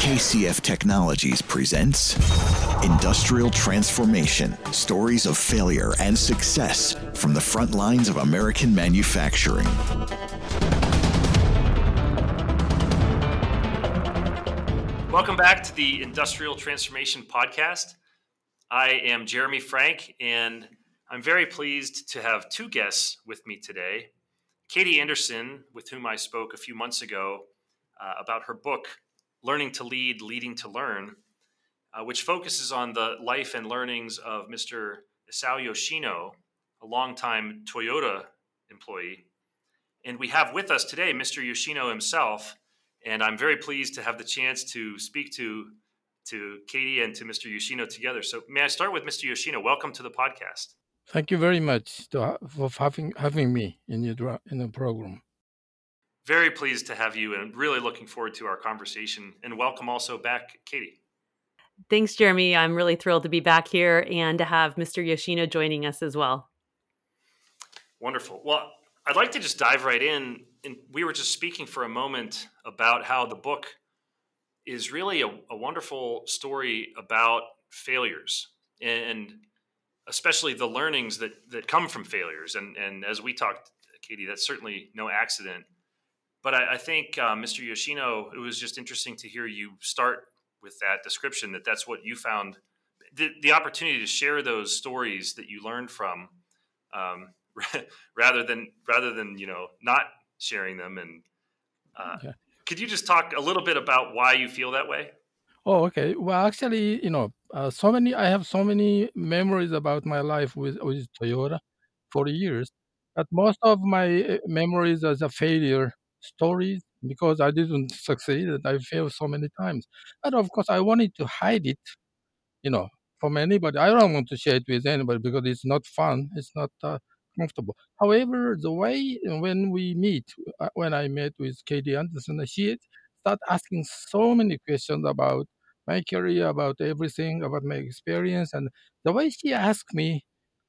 KCF Technologies presents Industrial Transformation Stories of Failure and Success from the Front Lines of American Manufacturing. Welcome back to the Industrial Transformation Podcast. I am Jeremy Frank, and I'm very pleased to have two guests with me today. Katie Anderson, with whom I spoke a few months ago uh, about her book, Learning to Lead, Leading to Learn, uh, which focuses on the life and learnings of Mr. Isao Yoshino, a longtime Toyota employee. And we have with us today Mr. Yoshino himself, and I'm very pleased to have the chance to speak to to Katie and to Mr. Yoshino together. So, may I start with Mr. Yoshino? Welcome to the podcast. Thank you very much for having having me in your in the program. Very pleased to have you, and really looking forward to our conversation. And welcome also back, Katie. Thanks, Jeremy. I'm really thrilled to be back here and to have Mr. Yoshino joining us as well. Wonderful. Well, I'd like to just dive right in. And we were just speaking for a moment about how the book is really a, a wonderful story about failures and especially the learnings that that come from failures. And and as we talked, Katie, that's certainly no accident. But I, I think uh, Mr. Yoshino, it was just interesting to hear you start with that description that that's what you found the, the opportunity to share those stories that you learned from um, rather than rather than you know not sharing them and uh, okay. could you just talk a little bit about why you feel that way oh okay well actually you know uh, so many i have so many memories about my life with with toyota for years but most of my uh, memories as a failure stories because I didn't succeed and I failed so many times. But of course, I wanted to hide it, you know, from anybody. I don't want to share it with anybody because it's not fun. It's not uh, comfortable. However, the way when we meet, uh, when I met with Katie Anderson, she started asking so many questions about my career, about everything, about my experience, and the way she asked me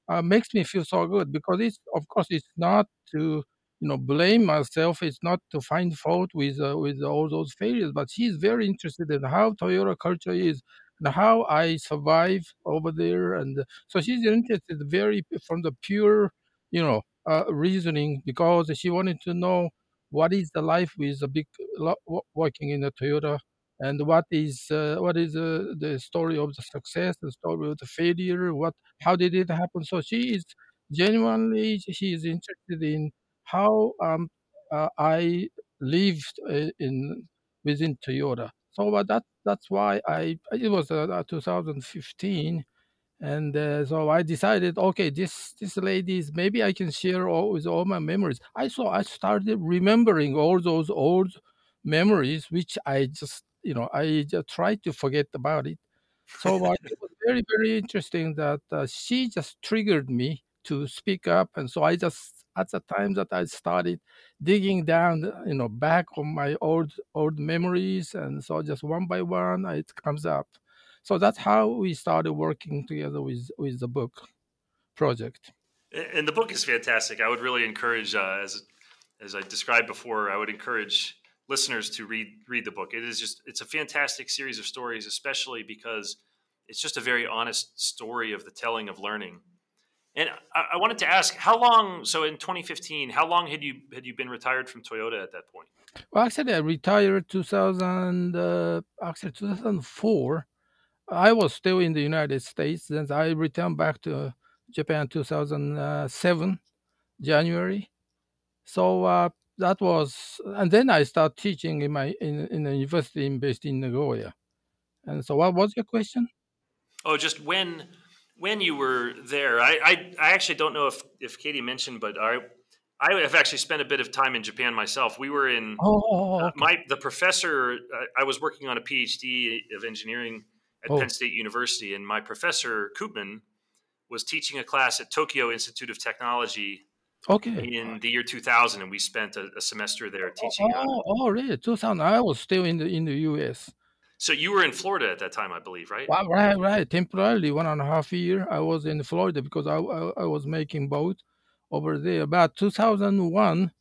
uh, makes me feel so good because it's, of course, it's not to you know blame myself it's not to find fault with uh, with all those failures but she's very interested in how toyota culture is and how i survive over there. And so she's interested very from the pure you know uh, reasoning because she wanted to know what is the life with a big working in a toyota and what is uh, what is uh, the story of the success the story of the failure what how did it happen? So she is genuinely she is interested in how um, uh, I lived uh, in within Toyota. So uh, that that's why I it was uh, 2015, and uh, so I decided, okay, this this ladies maybe I can share all with all my memories. I saw I started remembering all those old memories, which I just you know I just tried to forget about it. So uh, it was very very interesting that she just triggered me to speak up, and so I just at the time that I started digging down, you know, back on my old old memories, and so just one by one, it comes up. So that's how we started working together with with the book project. And the book is fantastic. I would really encourage, uh, as as I described before, I would encourage listeners to read read the book. It is just it's a fantastic series of stories, especially because it's just a very honest story of the telling of learning and I, I, wanted to ask, how long? So in 2015, how long had you had you been retired from Toyota at that point? Well, actually, I retired 2000. Uh, actually, 2004. I was still in the United States. Then I returned back to Japan 2007, January. So uh, that was, and then I started teaching in my in in a university based in Nagoya. And so, what was your question? Oh, just when when you were there, I, I, I actually don't know if, if Katie mentioned, but I I have actually spent a bit of time in Japan myself. We were in oh, oh, oh okay. uh, my the professor. Uh, I was working on a PhD of engineering at oh. Penn State University, and my professor Koopman was teaching a class at Tokyo Institute of Technology. Okay. In the year 2000, and we spent a, a semester there teaching. Oh, oh, really? 2000. I was still in the in the U.S. So you were in Florida at that time, I believe, right? Well, right, right. Temporarily, one and a half year, I was in Florida because I, I, I was making boat over there. About 2001,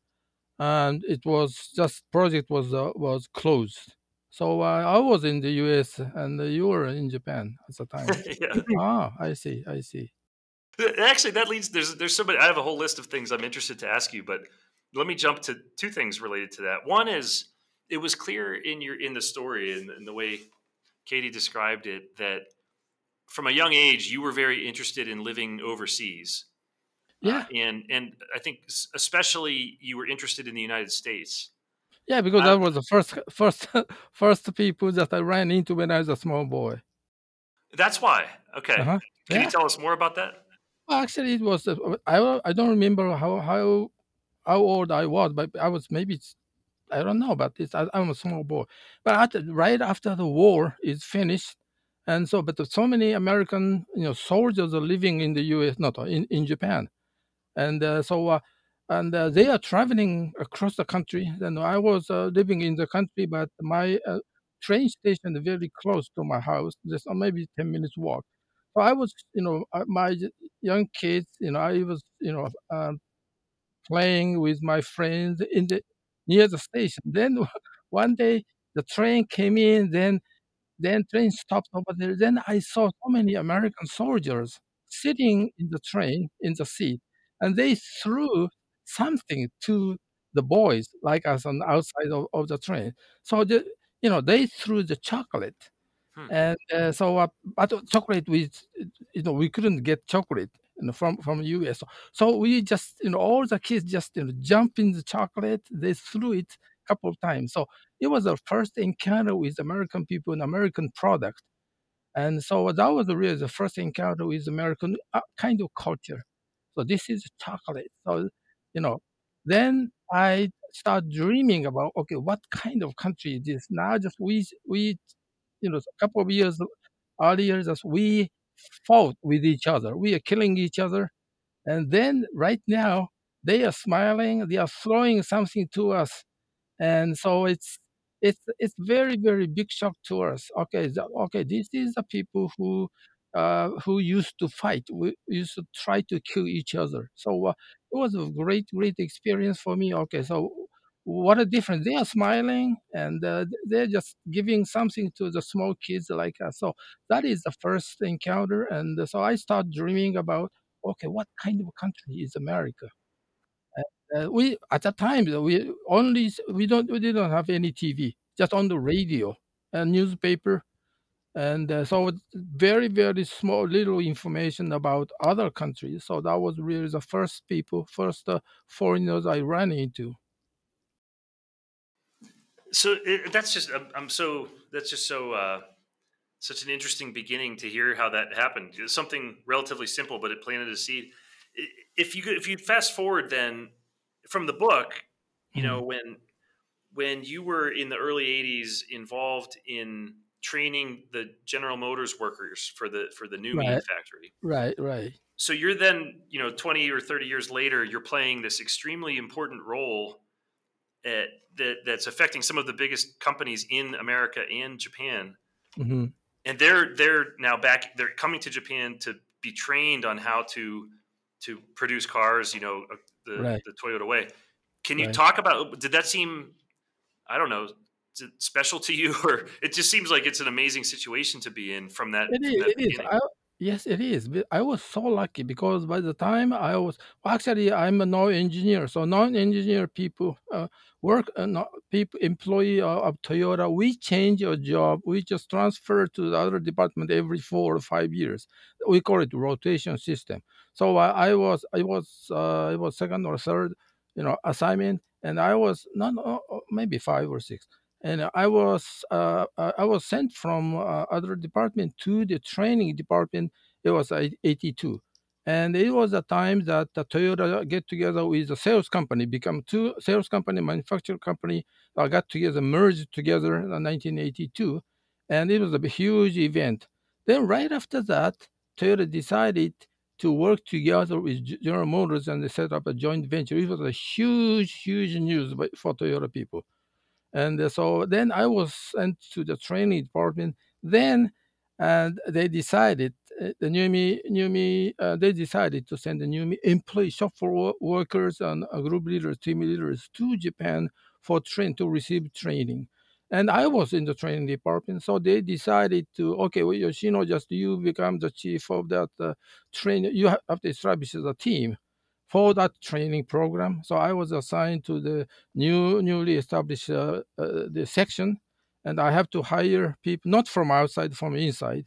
and it was just project was uh, was closed. So uh, I was in the U.S. and you were in Japan at the time. yeah. ah, I see. I see. Actually, that leads. There's there's somebody. I have a whole list of things I'm interested to ask you, but let me jump to two things related to that. One is it was clear in your in the story and, and the way Katie described it that from a young age you were very interested in living overseas. Yeah, uh, and and I think especially you were interested in the United States. Yeah, because that was the first first first people that I ran into when I was a small boy. That's why. Okay. Uh-huh. Can yeah. you tell us more about that? Well, actually, it was. Uh, I I don't remember how how how old I was, but I was maybe I don't know but this. I, am a small boy, but at, right after the war is finished, and so but so many American you know soldiers are living in the U.S. not in in Japan, and uh, so uh, and uh, they are traveling across the country. And I was uh, living in the country, but my uh, train station is very close to my house, just maybe ten minutes walk. So I was, you know, uh, my young kids, you know, I was, you know, um, playing with my friends in the near the station. Then one day the train came in, then then train stopped over there. Then I saw so many American soldiers sitting in the train in the seat, and they threw something to the boys like us on the outside of, of the train. So the, you know they threw the chocolate, hmm. and uh, so uh, but chocolate we you know we couldn't get chocolate you know, from from US. So, so we just you know all the kids just you know jump in the chocolate. They threw it a couple of times. So it was our first encounter with American people and American product. And so that was really the first encounter with American uh, kind of culture. So this is chocolate. So you know, then I start dreaming about okay, what kind of country is this? Now just we we you know a couple of years earlier, just we fought with each other. We are killing each other, and then right now they are smiling. They are throwing something to us, and so it's it's it's very very big shock to us. Okay, the, okay, this is the people who uh, who used to fight. We used to try to kill each other. So uh, it was a great, great experience for me. Okay, so what a difference! They are smiling and uh, they're just giving something to the small kids like us. So that is the first encounter, and so I start dreaming about okay, what kind of country is America? Uh, we at that time we only we don't we didn't have any TV, just on the radio and newspaper and uh, so very very small little information about other countries so that was really the first people first uh, foreigners i ran into so it, that's just I'm, I'm, so that's just so uh, such an interesting beginning to hear how that happened it's something relatively simple but it planted a seed if you if you fast forward then from the book you mm-hmm. know when when you were in the early 80s involved in training the General Motors workers for the for the new right. factory. Right, right. So you're then, you know, 20 or 30 years later, you're playing this extremely important role at, that that's affecting some of the biggest companies in America and Japan. Mm-hmm. And they're they're now back. They're coming to Japan to be trained on how to to produce cars. You know, uh, the, right. the Toyota way. Can you right. talk about? Did that seem? I don't know special to you, or it just seems like it's an amazing situation to be in from that. It is. That it is. I, yes, it is. I was so lucky because by the time I was well, actually I'm a non-engineer, so non-engineer people uh, work uh, not, people employee of Toyota. We change your job. We just transfer to the other department every four or five years. We call it rotation system. So I, I was I was uh, I was second or third, you know, assignment, and I was not uh, maybe five or six and I was uh, uh, I was sent from uh, other department to the training department. It was 82, and it was a time that the Toyota get together with a sales company, become two sales company, manufacturer company, uh, got together, merged together in 1982, and it was a huge event. Then right after that, Toyota decided to work together with General Motors and they set up a joint venture. It was a huge, huge news for Toyota people. And uh, so then I was sent to the training department. Then and they decided uh, the NUMMI uh, they decided to send the NUMMI employee shop floor workers and uh, group leaders team leaders to japan for train to receive training and I was in the training department. So they decided to, okay, well, Yoshino, just you become the chief of that uh, training. You have to establish a team for that training program. So I was assigned to the new newly established uh, uh, the section, and I have to hire people not from outside, from inside.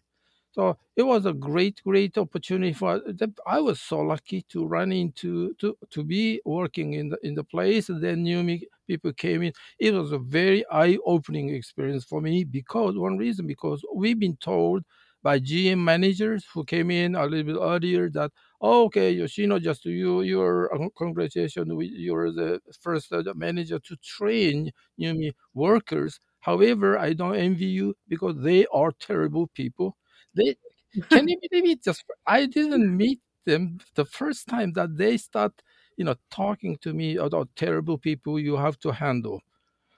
So it was a great, great opportunity for. I was so lucky to run into to to be working in the in the place. And then new people came in. It was a very eye-opening experience for me because one reason because we've been told by GM managers who came in a little bit earlier that oh, okay Yoshino just you your uh, congratulations you're the first uh, manager to train new workers. However, I don't envy you because they are terrible people they can you believe it? Just I didn't meet them the first time that they start, you know, talking to me about terrible people you have to handle.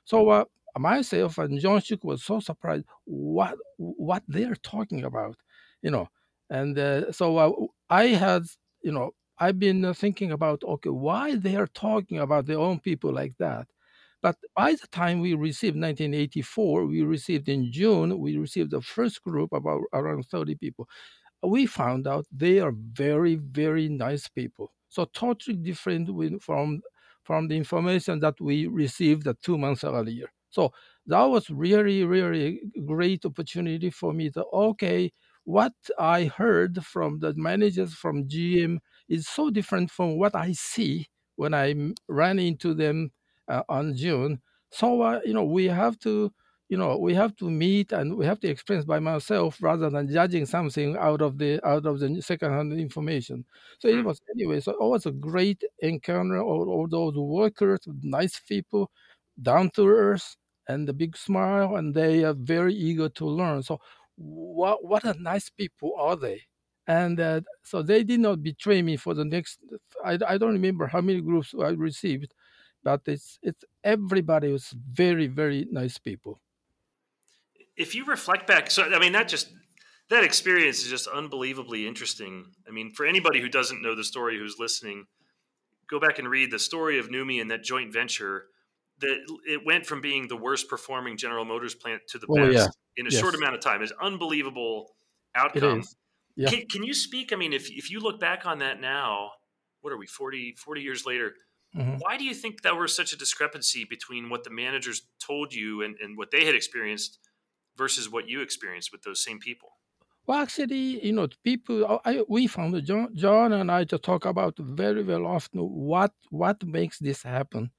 So uh, myself and John Shook was so surprised what what they're talking about, you know, and uh, so uh, I had, you know, I've been thinking about okay, why they are talking about their own people like that. But by the time we received 1984, we received in June, we received the first group about around 30 people. We found out they are very, very nice people. So totally different from from the information that we received two months earlier. So that was really, really great opportunity for me to okay, what I heard from the managers from GM is so different from what I see when I ran into them uh, on June. So uh, you know we have to you know we have to meet and we have to experience by myself rather than judging something out of the out of the secondhand information. So it hmm. was anyway. So it was a great encounter. All, all those workers, nice people, down to earth, and the big smile, and they are very eager to learn. So what what a nice people are they? And uh, so they did not betray me for the next. I, I don't remember how many groups I received, but it's it's everybody was very very nice people if you reflect back so i mean that just that experience is just unbelievably interesting i mean for anybody who doesn't know the story who's listening go back and read the story of NUMMI and that joint venture that it went from being the worst performing general motors plant to the oh, best yeah. in a yes. short amount of time is unbelievable outcome Yeah. Can, can, you speak i mean if, if you look back on that now what are we 40 40 years later Mm-hmm. Why do you think there was such a discrepancy between what the managers told you and, and what they had experienced versus what you experienced with those same people? Well, actually, you know, people, I, we found John, John and I to talk about very, very often what what makes this happen,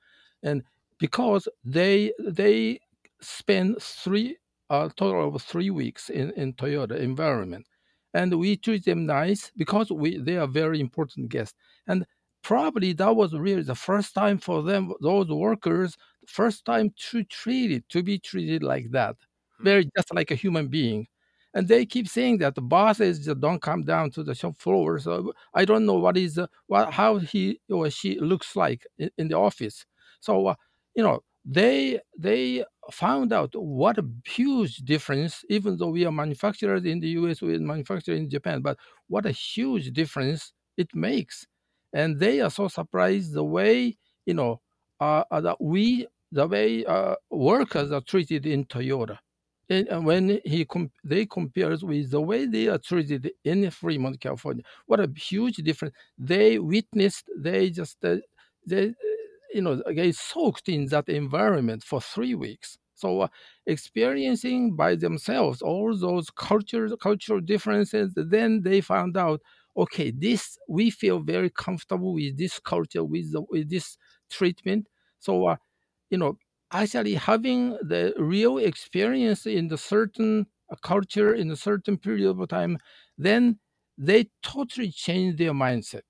and because they they spend three a total of three weeks in in Toyota environment, and we treat them nice because we they are very important guests, and probably that was really the first time for them, those workers, first time to treat it, to be treated like that, hmm. very just like a human being. And they keep saying that the bosses just don't come down to the shop floor. So I don't know what is uh, what how he or she looks like in, in the office. So uh, you know they they found out what a huge difference. Even though we are manufacturers in the U.S., we are manufacture in Japan, but what a huge difference it makes and they are so surprised the way you know uh, uh that we the way uh, workers are treated in Toyota. And when he com- they compares with the way they are treated in Fremont, California, what a huge difference! They witnessed, they just uh, they you know they soaked in that environment for three weeks. So uh, experiencing by themselves all those culture cultural differences, then they found out okay, this we feel very comfortable with this culture, with the, with this treatment. So, uh, you know, actually having the real experience in the certain uh, culture in a certain period of time, then they totally change their mindset.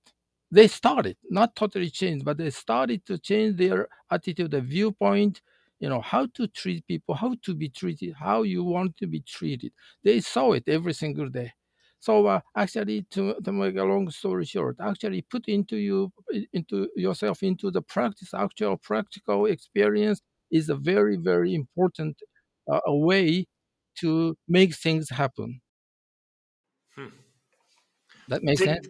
They started not totally changed, but they started to change their attitude, the viewpoint. You know how to treat people, how to be treated, how you want to be treated. They saw it every single day. So uh, actually, to, to make a long story short, actually put into you into yourself into the practice, actual practical experience is a very very important uh, a way to make things happen. Hmm. That makes did, sense.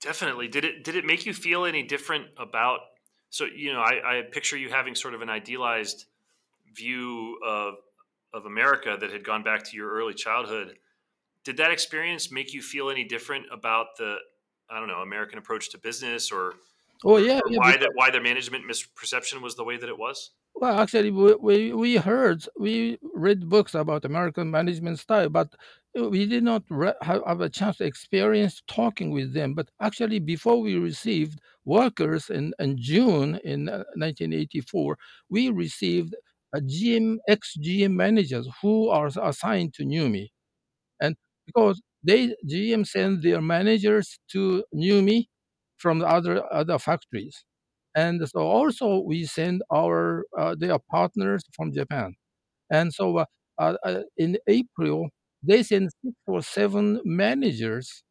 Definitely. Did it did it make you feel any different about? So you know, I, I picture you having sort of an idealized view of of America that had gone back to your early childhood. Did that experience make you feel any different about the I don't know American approach to business or Oh yeah, or yeah. why Because, that why their management misperception was the way that it was? Well, actually, we, we heard, we read books about American management style, but uh, we did not re- have, a chance to experience talking with them. But actually, before we received workers in, in June in uh, 1984, we received a GM ex GM managers who are assigned to NUMMI. and because they GM send their managers to NUMMI from the other other factories, and so also we send our uh, their partners from Japan, and so uh, uh, uh, in April they send six or seven managers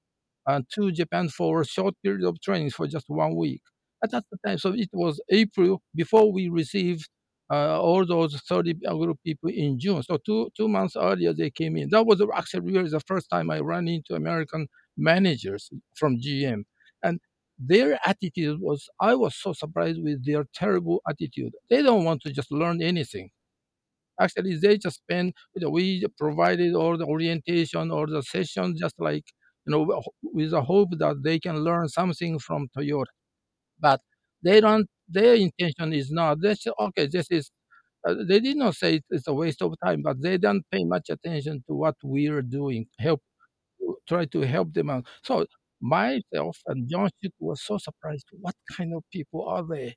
to Japan for a short period of training for just one week. At that time, so it was April before we received uh, all those 30 group people in June. So two two months earlier they came in. That was actually really the first time I ran into American managers from GM, their attitude was I was so surprised with their terrible attitude. They don't want to just learn anything. Actually they just spend you know, we provided all the orientation or the session just like you know with the hope that they can learn something from toyota. But they don't their intention is not they say okay this is uh, they did not say it's a waste of time but they don't pay much attention to what we're doing help try to help them out. So myself and john Shook was so surprised what kind of people are they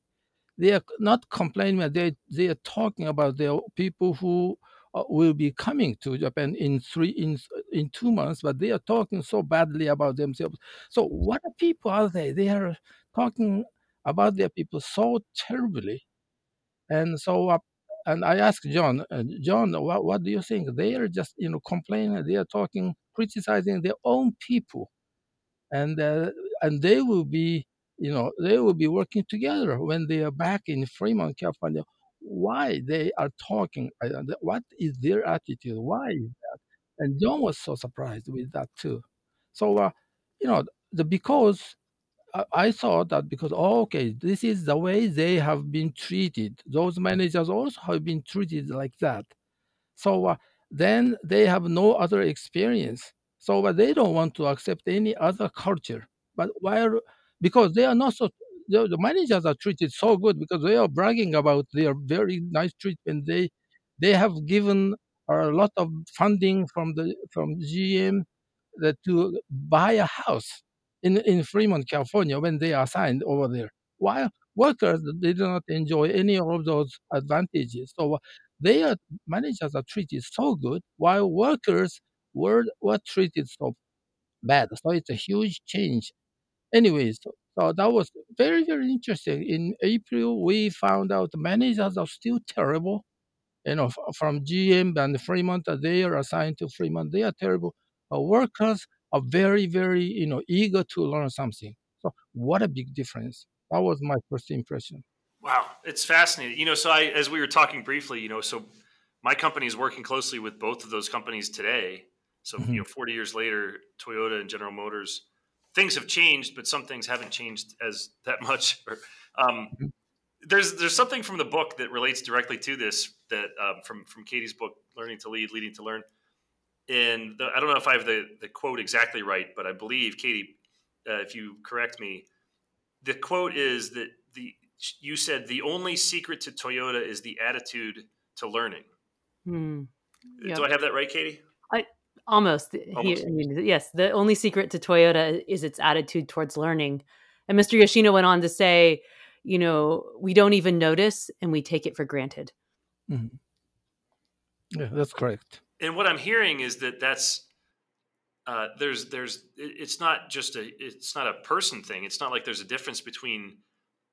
they are not complaining, they they are talking about their people who uh, will be coming to Japan in three in in two months, but they are talking so badly about themselves. So what people are they? They are talking about their people so terribly, and so. Uh, and I asked John, uh, John, what, what do you think? They are just, you know, complaining. They are talking, criticizing their own people and uh, and they will be you know they will be working together when they are back in Fremont, California. Why they are talking? uh, What is their attitude? Why is that? And John was so surprised with that too. So uh, you know the because I I thought that because oh, okay this is the way they have been treated. Those managers also have been treated like that. So uh, then they have no other experience. So uh, they don't want to accept any other culture. But while because they are not so the, the managers are treated so good because they are bragging about their very nice treatment. They they have given a lot of funding from the from GM that to buy a house in in Fremont, California, when they are assigned over there. While workers they do not enjoy any of those advantages. So uh, are managers are treated so good, while workers were were treated so bad. So it's a huge change. Anyways, so, that was very very interesting. In April, we found out managers are still terrible you know, from GM and Fremont, they are assigned to Fremont. They are terrible. Workers are very, very, you know, eager to learn something. So what a big difference. That was my first impression. Wow, it's fascinating. You know, so I, as we were talking briefly, you know, so my company is working closely with both of those companies today. So, Mhm. you know, 40 years later, Toyota and General Motors, things have changed, but some things haven't changed as that much. Um, Mhm. there's there's something from the book that relates directly to this that um, from from Katie's book, Learning to Lead, Leading to Learn. And the, I don't know if I have the the quote exactly right, but I believe Katie, uh, if you correct me, the quote is that the you said the only secret to Toyota is the attitude to learning. Hmm. Yep. Do I have that right, Katie? Almost. He, Almost. I mean, yes, the only secret to Toyota is its attitude towards learning. And Mr. Yoshino went on to say, you know, we don't even notice and we take it for granted. Mhm. Yeah, that's correct. And what I'm hearing is that that's uh, there's there's it's not just a it's not a person thing. It's not like there's a difference between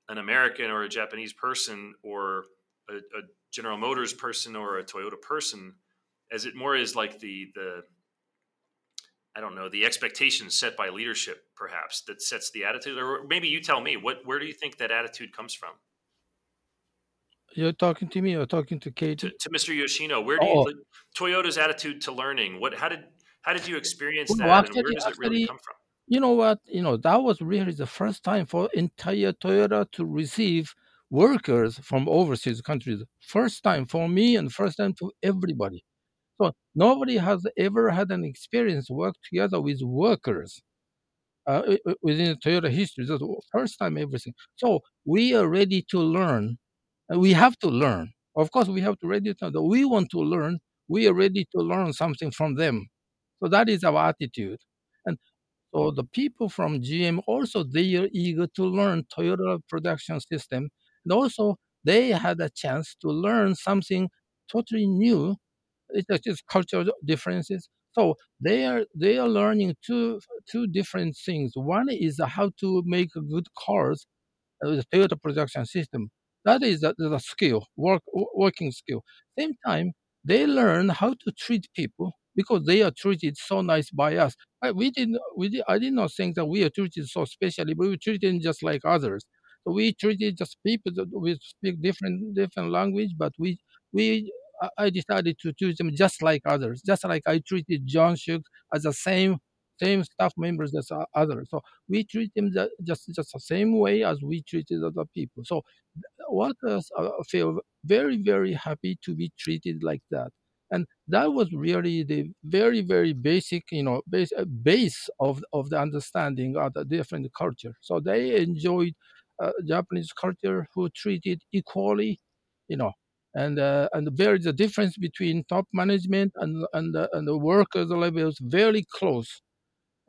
an American or a Japanese person or a, a General Motors person or a Toyota person, as it more is like the the I don't know the expectations set by leadership, perhaps that sets the attitude. Or maybe you tell me what where do you think that attitude comes from? You're talking to me or talking to To, to Mr. Yoshino, where do you Oh, like, Toyota's attitude to learning? What how did how did you experience well, that, and where actually, does it really come from? you know what? You know, that was really the first time for entire Toyota to receive workers from overseas countries. First time for me and first time for everybody. Nobody has ever had an experience work together with workers uh, within Toyota history. That's the first time everything. So we are ready to learn. We have to learn. Of course, we have to ready to. learn. We want to learn. We are ready to learn something from them. So that is our attitude. And so the people from GM also they are eager to learn Toyota production system, and also they had a chance to learn something totally new. It's just cultural differences. So they are they are learning two two different things. One is how to make good cars uh, with Toyota production system. That is the, the skill, work working skill. Same time, they learn how to treat people because they are treated so nice by us. I, we didn't, we did, I did not think that we are treated so specially, but we treated just like others. So we treated just people that we speak different different language, but we we I decided to treat them just like others, just like I treated John Shook as the same same staff members as others. So we treat them just just the same way as we treated other people. So workers feel very very happy to be treated like that and that was really the very very basic you know base, base of of the understanding of the different culture so they enjoyed uh, japanese culture who treated equally you know and uh, and there is a difference between top management and and, and the workers levels very close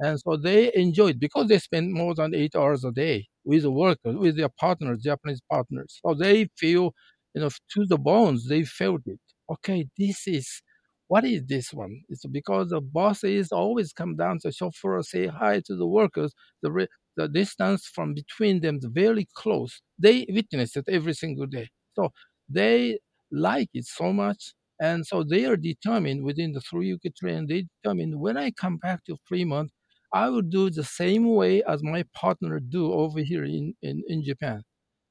and so they enjoyed because they spend more than eight hours a day with the workers, with their partners, Japanese partners. So they feel, you know, to the bones, they felt it. Okay, this is what is this one? It's because the bosses always come down to the shop floor, say hi to the workers. The re- the distance from between them is very close. They witness it every single day. So they like it so much. And so they are determined within the three week train, they determine when I come back to Fremont, I will do the same way as my partner do over here in, in, in Japan.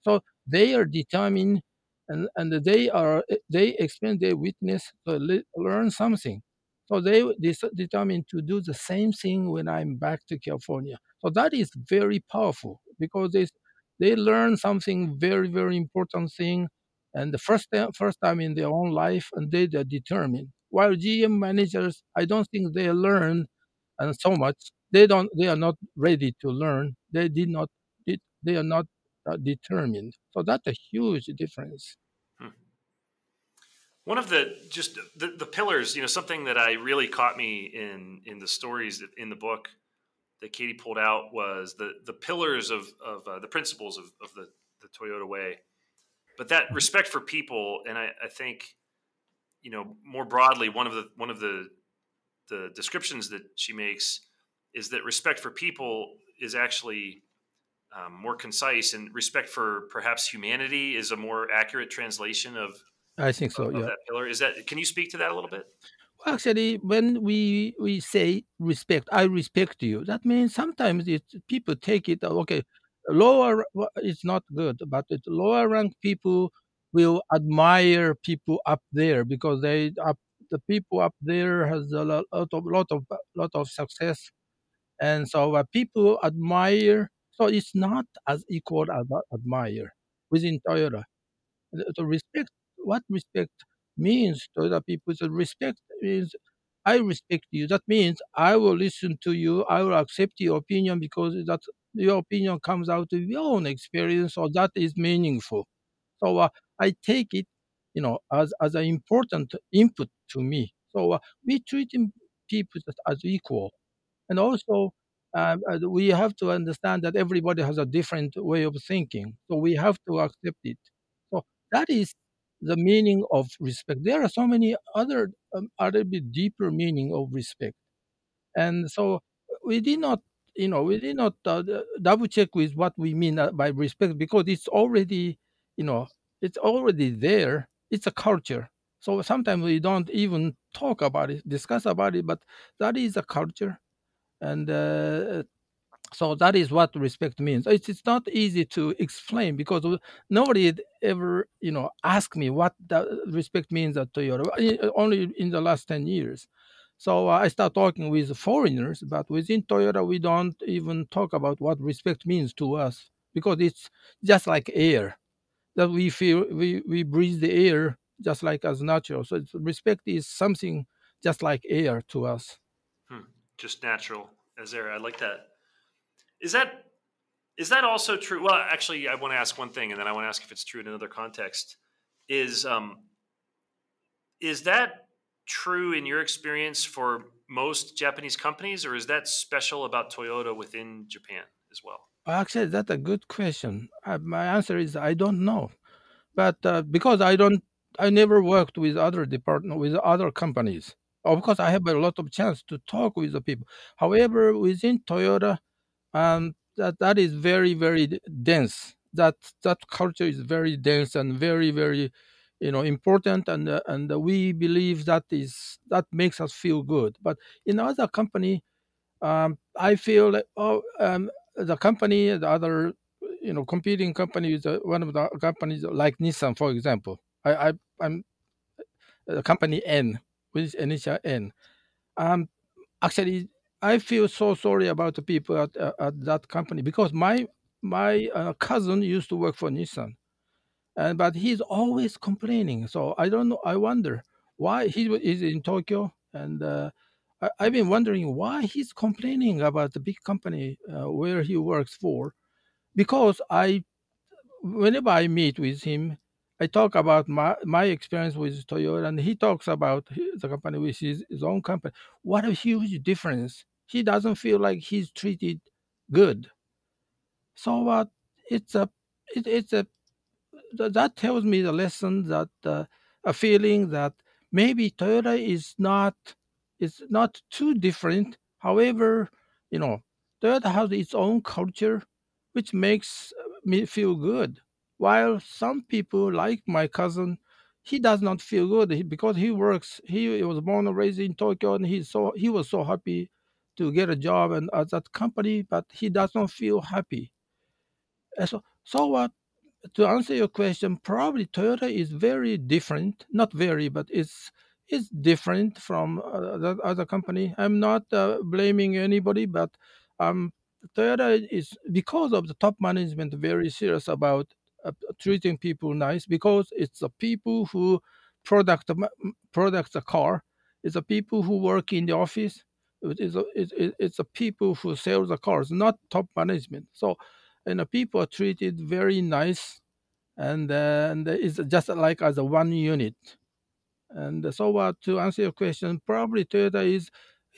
So they are determined and, and they are they expand their witness to le- learn something. So they determined to do the same thing when I'm back to California. So that is very powerful because they they learn something very very important thing, and the first time first time in their own life, and they are determined. While GM managers, I don't think they learn and so much. They don't they are not ready to learn. They did not they are not uh, determined. So that's a huge difference. Hmm. one of the just the, the pillars you know something that i really caught me in in the stories in the book that katie pulled out was the the pillars of of uh, the principles of, of the the toyota way but that mm-hmm. respect for people and I, I think you know more broadly one of the one of the the descriptions that she makes is that respect for people is actually um, more concise, and respect for perhaps humanity is a more accurate translation of. I think so. Of, yeah. Of that pillar is that. Can you speak to that a little bit? Well, actually, when we we say respect, I respect you. That means sometimes it people take it okay. Lower it's not good, but it, lower rank people will admire people up there because they up the people up there has a lot of lot of lot of success and so uh, people admire. So it's not as equal as admire within Toyota. The respect, what respect means to the people, the respect is I respect you. That means I will listen to you. I will accept your opinion because that your opinion comes out of your own experience, or that is meaningful. So uh, I take it, you know, as as an important input to me. So uh, we treat people as equal. And also, uh, we have to understand that everybody has a different way of thinking. So we have to accept it. So that is the meaning of respect. There are so many other, um, other bit deeper meaning of respect. And so we did not, you know, we did not uh, double check with what we mean uh, by respect because it's already, you know, it's already there. It's a culture. So sometimes we don't even talk about it, discuss about it, but that is a culture and uh, so that is what respect means it's, it's not easy to explain because nobody ever you know asked me what respect means at toyota only in the last 10 years so uh, i start talking with foreigners but within toyota we don't even talk about what respect means to us because it's just like air that we feel we, we breathe the air just like as natural. So respect is something just like air to us. Hmm. Just natural as air. I like that. Is that is that also true? Well, actually, I want to ask one thing, and then I want to ask if it's true in another context. Is um, is that true in your experience for most Japanese companies, or is that special about Toyota within Japan as well? Actually, that's a good question. Uh, my answer is I don't know, but uh, because I don't, I never worked with other department with other companies. Of course, I have a lot of chance to talk with the people. However, within Toyota, um, that that is very very dense. That that culture is very dense and very very, you know, important. And uh, and we believe that is that makes us feel good. But in other company, um, I feel like oh, um, the company, the other, you know, competing companies, uh, one of the companies like Nissan, for example. I, I I'm uh, company N with initial N. Um, actually, I feel so sorry about the people at, uh, at that company because my my uh, cousin used to work for Nissan, and but he's always complaining. So I don't know. I wonder why he is in Tokyo, and uh, I, have been wondering why he's complaining about the big company uh, where he works for, because I, whenever I meet with him, I talk about my, my experience with Toyota, and he talks about the company which is his own company. What a huge difference! He doesn't feel like he's treated good. So what? Uh, it's a it, it's a that tells me the lesson that uh, a feeling that maybe Toyota is not is not too different. However, you know, Toyota has its own culture, which makes me feel good. While some people, like my cousin, he does not feel good because he works. He was born and raised in Tokyo, and he so he was so happy to get a job and at that company, but he does not feel happy. And so, so what? To answer your question, probably Toyota is very different. Not very, but it's it's different from uh, that other company. I'm not uh, blaming anybody, but um, Toyota is because of the top management very serious about uh, treating people nice because it's the people who product product the car. It's the people who work in the office. It is a, it, it's the people who sell the cars, not top management. So, and the people are treated very nice, and uh, and it's just like as a one unit. And so, uh, to answer your question, probably Toyota is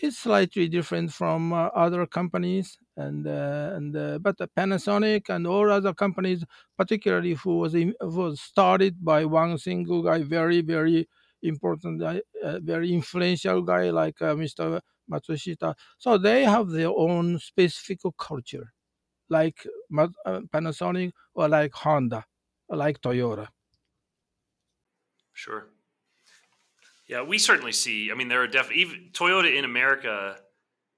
is slightly different from uh, other companies, and uh, and uh, but Panasonic and all other companies, particularly who was in, was started by one single guy, very very important uh, very influential guy like uh, Mr. Matsushita. So they have their own specific culture, like uh, Panasonic or like Honda, or like Toyota. Sure. Yeah, we certainly see. I mean, there are definitely Toyota in America.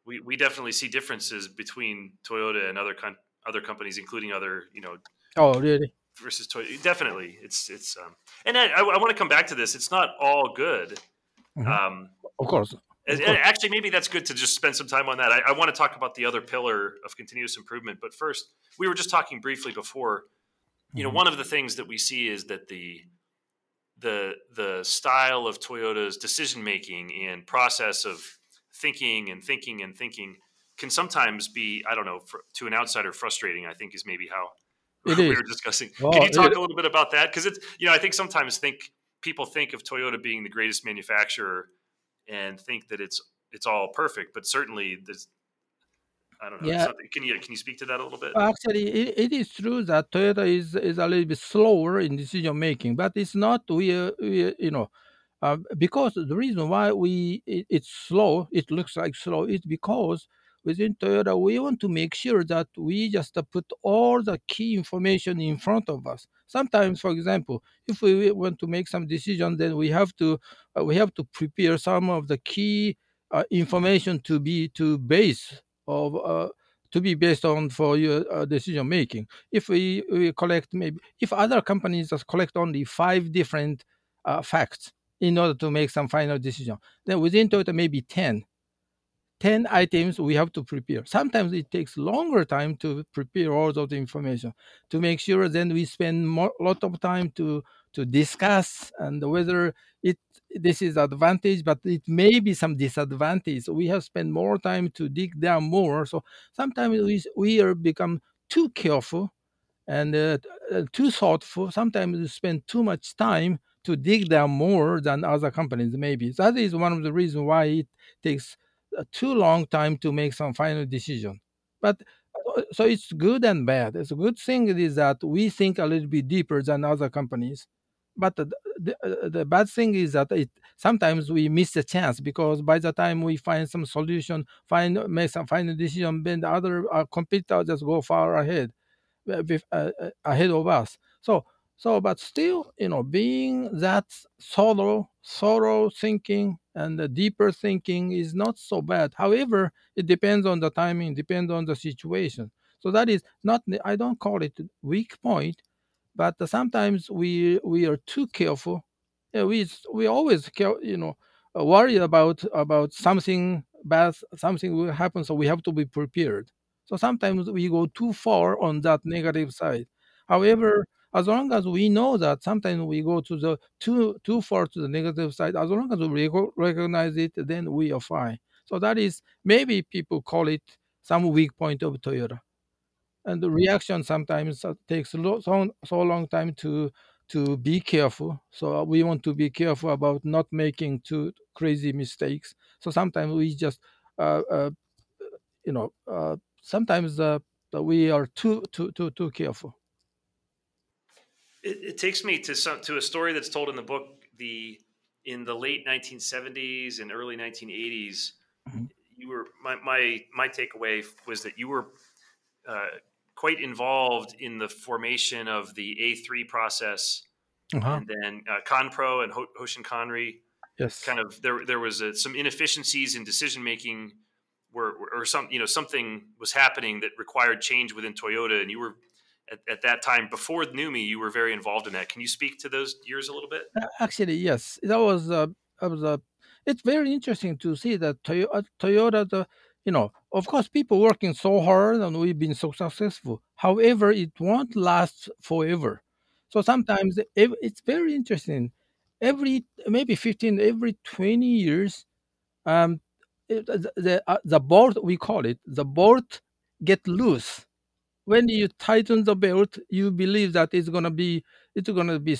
We, we definitely see differences between Toyota and other con- other companies, including other you know. Oh, really? Versus Toyota, definitely. It's it's um, and I, I, I want to come back to this. It's not all good. Mm-hmm. Um, of course. And, and actually, maybe that's good to just spend some time on that. I, I want to talk about the other pillar of continuous improvement, but first, we were just talking briefly before. You know, mm-hmm. one of the things that we see is that the the the style of Toyota's decision making and process of thinking and thinking and thinking can sometimes be I don't know for, to an outsider frustrating. I think is maybe how we were discussing. Well, can you talk a little bit about that? Because it's you know I think sometimes think people think of Toyota being the greatest manufacturer and think that it's it's all perfect, but certainly this I don't know. Yeah. Can you can you speak to that a little bit? Actually, it, it is true that Toyota is is a little bit slower in decision making, but it's not we, uh, we you know uh, because the reason why we it, it's slow, it looks like slow, is because within Toyota we want to make sure that we just put all the key information in front of us. Sometimes, for example, if we want to make some decision, then we have to uh, we have to prepare some of the key uh, information to be to base of uh, to be based on for your uh, decision making. If we, we collect maybe if other companies just collect only five different uh, facts in order to make some final decision, then within Toyota maybe ten. 10 items we have to prepare. Sometimes it takes longer time to prepare all of the information to make sure then we spend a lot of time to to discuss and whether it this is advantage but it may be some disadvantage. We have spent more time to dig down more so sometimes we, we are become too careful and uh, uh too thoughtful. Sometimes we spend too much time to dig down more than other companies maybe. That is one of the reasons why it takes too long time to make some final decision. But so it's good and bad. It's a good thing is that we think a little bit deeper than other companies. But the, the, the, bad thing is that it sometimes we miss the chance because by the time we find some solution find make some final decision then the other uh, competitor just go far ahead uh, uh, ahead of us. So so but still you know being that thorough thorough thinking and the deeper thinking is not so bad however it depends on the timing depends on the situation so that is not i don't call it weak point but sometimes we we are too careful. We we always care, you know uh, worry about about something bad, something will happen, so we have to be prepared. So sometimes we go too far on that negative side. However, as long as we know that sometimes we go to the too too far to the negative side, as long as we recognize it, then we are fine. So that is maybe people call it some weak point of Toyota. And the reaction sometimes uh, takes so, so long time to to be careful. So uh, we want to be careful about not making too crazy mistakes. So sometimes we just uh, uh, you know uh, sometimes uh, we are too too too too careful it, it, takes me to some to a story that's told in the book the in the late 1970s and early 1980s mm-hmm. you were my, my my takeaway was that you were uh, quite involved in the formation of the A3 process, uh-huh. and then uh, Compro and Ho- Hoshin Kanri. Yes, kind of there. There was a, some inefficiencies in decision making, where or some you know something was happening that required change within Toyota, and you were at, at that time before NUMMI, you were very involved in that. Can you speak to those years a little bit? Actually, yes, that was uh, was a. Uh, it's very interesting to see that Toyota, Toyota the you know, of course, people working so hard and we've been so successful. However, it won't last forever. So sometimes it's very interesting. Every maybe 15, every 20 years, um, the the, uh, the bolt we call it the bolt get loose. When you tighten the belt, you believe that it's gonna be it's gonna be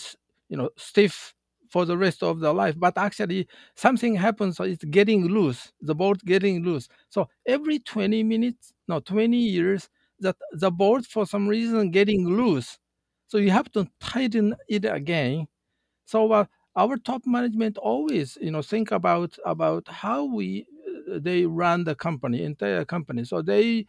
you know stiff for the rest of the life. But actually something happens so it's getting loose the bolt getting loose. So every 20 minutes no 20 years that the bolt for some reason getting loose. So you have to tighten it again. So uh, our top management always you know think about about how we uh, they run the company entire company. So they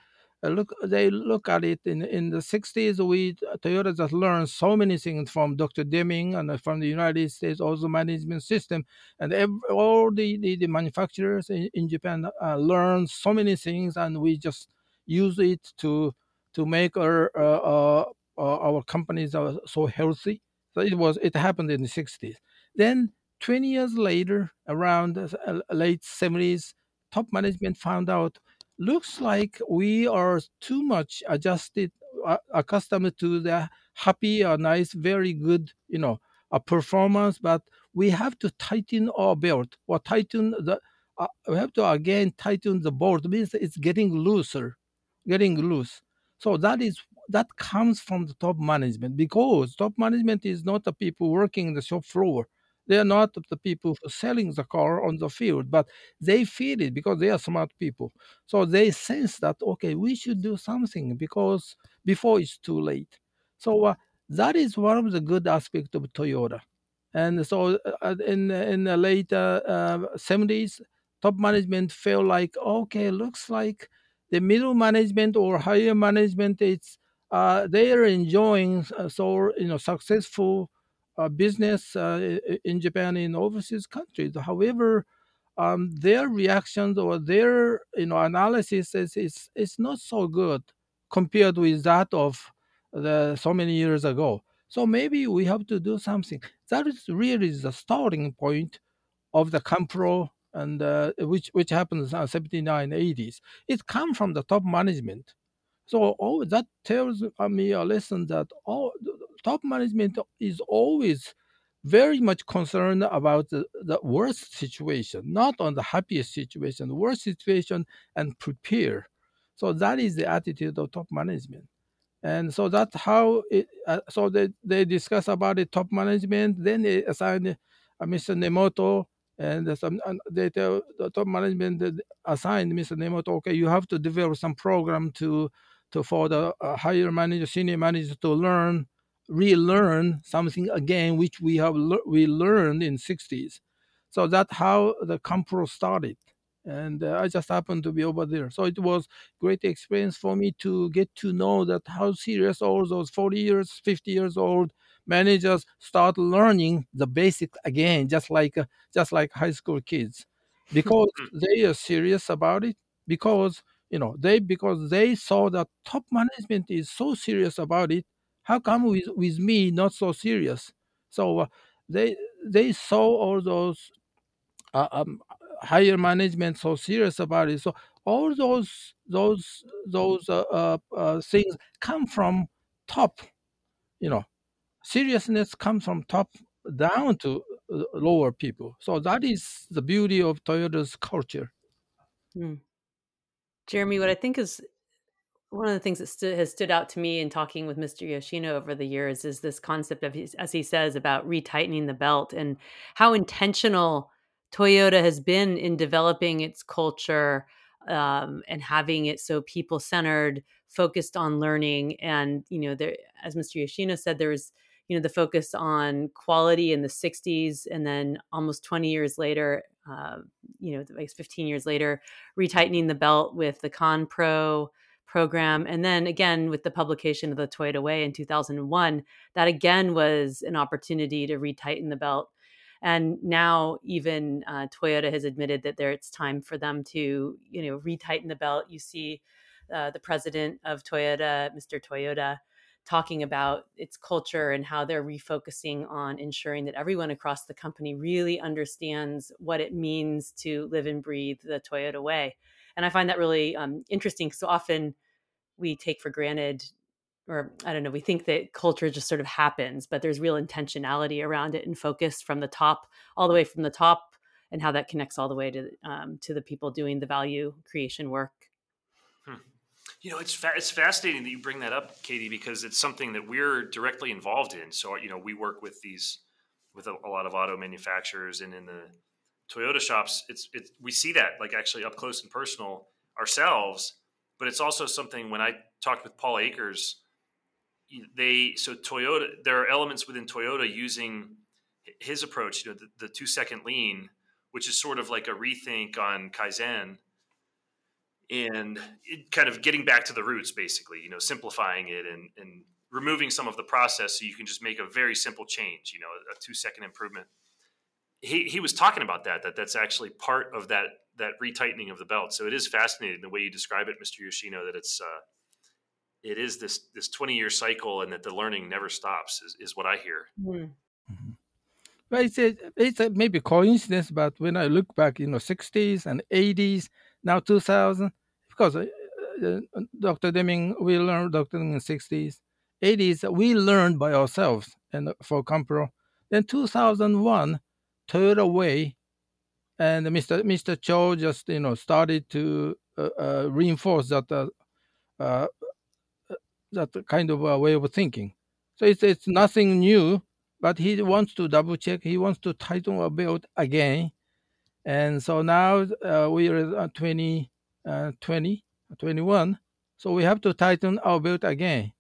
look they look at it in in the 60s we toyota just learned so many things from dr deming and from the united states also management system and every, all the, the, the manufacturers in, in japan uh, learned so many things and we just use it to to make our uh, uh, uh our companies are so healthy. So it was it happened in the 60s then 20 years later around uh, late 70s top management found out looks like we are too much adjusted uh, accustomed to the happy or nice very good you know a performance but we have to tighten our belt or tighten the uh, we have to again tighten the bolt means it's getting looser getting loose. So that is that comes from the top management because top management is not the people working in the shop floor they are not the people selling the car on the field, but they feel it because they are smart people. So they sense that, okay, we should do something because before it's too late. So uh, that is one of the good aspects of Toyota. And so uh, uh in, in the late uh, 70s, top management felt like, okay, looks like the middle management or higher management, it's uh, they are enjoying so you know successful business uh, in Japan in overseas countries. However, um, their reactions or their you know analysis is, is is not so good compared with that of the so many years ago. So maybe we have to do something. That is really the starting point of the Compro and uh, which which happens in 79, 80s. It comes from the top management. So oh, that tells me a lesson that all top management is always very much concerned about the, the worst situation, not on the happiest situation, the worst situation, and prepare. So that is the attitude of top management. And so that's how it, uh, so they, they discuss about the top management, then they assign uh, Mr. Nemoto, and some, and they tell the top management assigned Mr. Nemoto, okay, you have to develop some program to, to for the uh, higher manager, senior manager to learn relearn something again which we have le- we learned in 60s so that's how the compro started. And uh, i just happened to be over there. So it was great experience for me to get to know that how serious all those 40 years 50 years old managers start learning the basics again just like uh, just like high school kids. Because they are serious about it because you know they because they saw that top management is so serious about it how come with, with me not so serious? So uh, they they saw all those uh, um, higher management so serious about it. So all those those those uh, uh, uh, things come from top you know. Seriousness comes from top down to uh, lower people. So that is the beauty of toyota's culture. Hmm. Jeremy, what I think is one of the things that stu- has stood out to me in talking with Mr. Yoshino over the years is this concept of, as he says, about retightening the belt and how intentional Toyota has been in developing its culture um, and having it so people centered, focused on learning. And, you know, there, as Mr. Yoshino said, there was, you know, the focus on quality in the 60s. And then almost 20 years later, uh, you know, I guess 15 years later, retightening the belt with the Compro program. And then again, with the publication of the Toyota Way in 2001, that again was an opportunity to retighten the belt. And now even uh, Toyota has admitted that there it's time for them to, you know, retighten the belt. You see uh, the president of Toyota, Mr. Toyota, talking about its culture and how they're refocusing on ensuring that everyone across the company really understands what it means to live and breathe the Toyota way and I find that really um, interesting. So often we take for granted, or I don't know, we think that culture just sort of happens, but there's real intentionality around it and focus from the top, all the way from the top, and how that connects all the way to um, to the people doing the value creation work. Hmm. You know, it's fa- it's fascinating that you bring that up, Katie, because it's something that we're directly involved in. So you know, we work with these with a, a lot of auto manufacturers, and in the Toyota shops, it's it's we see that like actually up close and personal ourselves. But it's also something when I talked with Paul Akers, they so Toyota there are elements within Toyota using his approach, you know, the, the two second lean, which is sort of like a rethink on Kaizen and it, kind of getting back to the roots basically, you know, simplifying it and, and removing some of the process so you can just make a very simple change, you know, a, a two second improvement he, he was talking about that that that's actually part of that that retightening of the belt. So it is fascinating the way you describe it, Mr. Yoshino, that it's uh, it is this this twenty year cycle and that the learning never stops is, is what I hear. Mm-hmm. Well, it's a, it's a maybe coincidence, but when I look back, you know, sixties and eighties, now two thousand, because uh, uh, Dr. Deming, we learned Dr. Deming in sixties, eighties, we learned by ourselves and for Compro. Then two thousand one Toyota Way, and Mr. Mr. Cho just you know started to uh, uh, reinforce that uh, uh that kind of way of thinking. So it's it's nothing new, but he wants to double check. He wants to tighten our belt again, and so now we are at 20, 20, 21. So we have to tighten our belt again,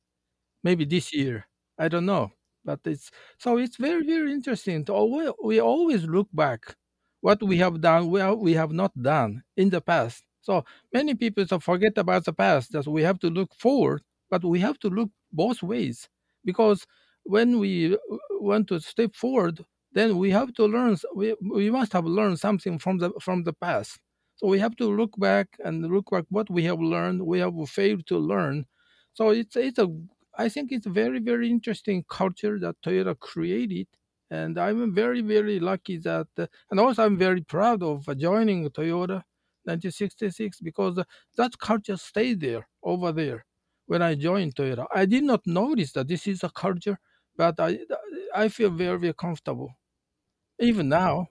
maybe this year. I don't know but it's so it's very very interesting to always, we always look back what we have done well we have not done in the past. So many people so forget about the past that we have to look forward but we have to look both ways because when we uh, want to step forward then we have to learn we, we must have learned something from the from the past. So we have to look back and look back what we have learned we have failed to learn. So it's it's a I think it's a very, very interesting culture that Toyota created, and I'm very very lucky that, and also I'm very proud of joining Toyota 1966 because that culture stayed there over there when I joined Toyota. I did not notice that this is a culture, but I I feel very very comfortable even now.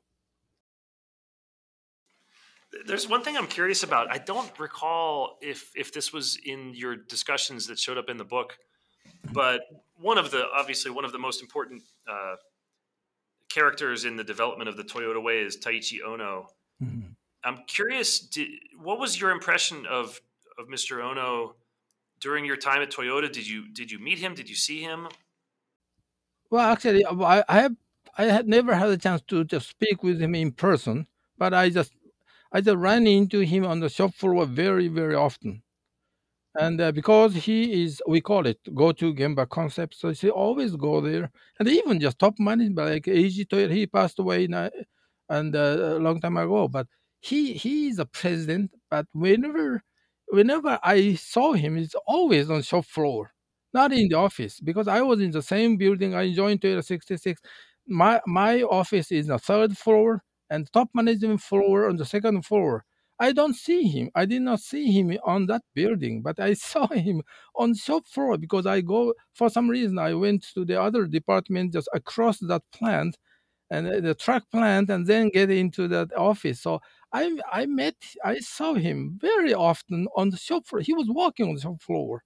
There's one thing I'm curious about. I don't recall if if this was in your discussions that showed up in the book, but one of the obviously one of the most important uh, characters in the development of the Toyota Way is Taiichi Ohno. Mm-hmm. I'm curious, did, what was your impression of of Mr. Ohno during your time at Toyota? Did you did you meet him? Did you see him? Well, actually, I, I have I had never had a chance to just speak with him in person, but I just I just ran into him on the shop floor very, very often. And uh, because he is, we call it go to Gemba concept, so he always go there. And even just top management, like Eiji Toyota, he passed away now, and uh, a long time ago. But he he is a president. But whenever whenever I saw him, it's always on shop floor, not in the office, because I was in the same building. I joined Toyota 66. My my office is the third floor, and top management floor on the second floor. I don't see him. I did not see him on that building, but I saw him on shop floor because I go for some reason I went to the other department just across that plant and uh, the truck plant and then get into that office. So I I met I saw him very often on the shop floor. He was walking on the shop floor.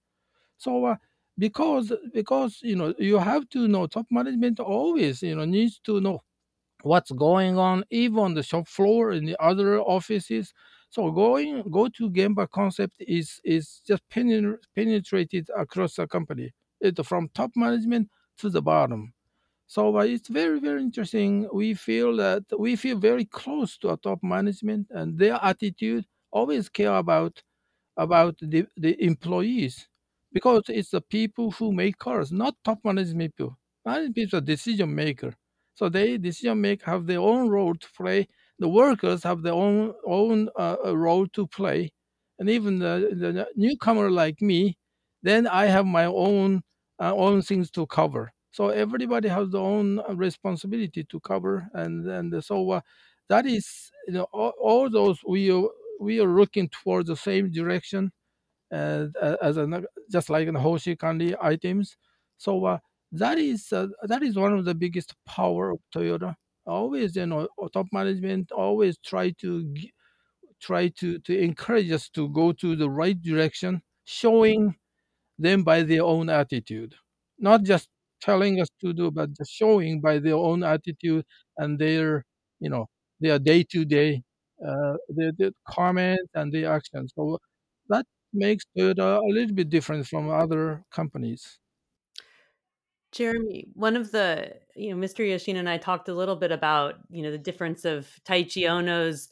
So uh, because because you know you have to know top management always you know needs to know what's going on even on the shop floor in the other offices so going go to gemba concept is is just penetrated across the company. It from top management to the bottom. So it's very very interesting. We feel that we feel very close to our top management and their attitude always care about about the, the employees because it's the people who make cars not top management people. Management people are decision maker. So they decision make have their own role to play. The workers have their own own uh, uh, role to play, and even the, the newcomer like me, then I have my own uh, own things to cover. So everybody has their own uh, responsibility to cover, and and so uh, that is you know all, all, those we are, we are looking towards the same direction uh, as an, just like in Kandi items. So uh, that is uh, that is one of the biggest power of Toyota. Always, you know, top management always try to try to to encourage us to go to the right direction, showing them by their own attitude, not just telling us to do, but just showing by their own attitude and their you know their day to day their, comments and their actions. So that makes Toyota a little bit different from other companies. Jeremy, one of the, you know, Mr. Yoshino and I talked a little bit about, you know, the difference of Taiichi Ohno's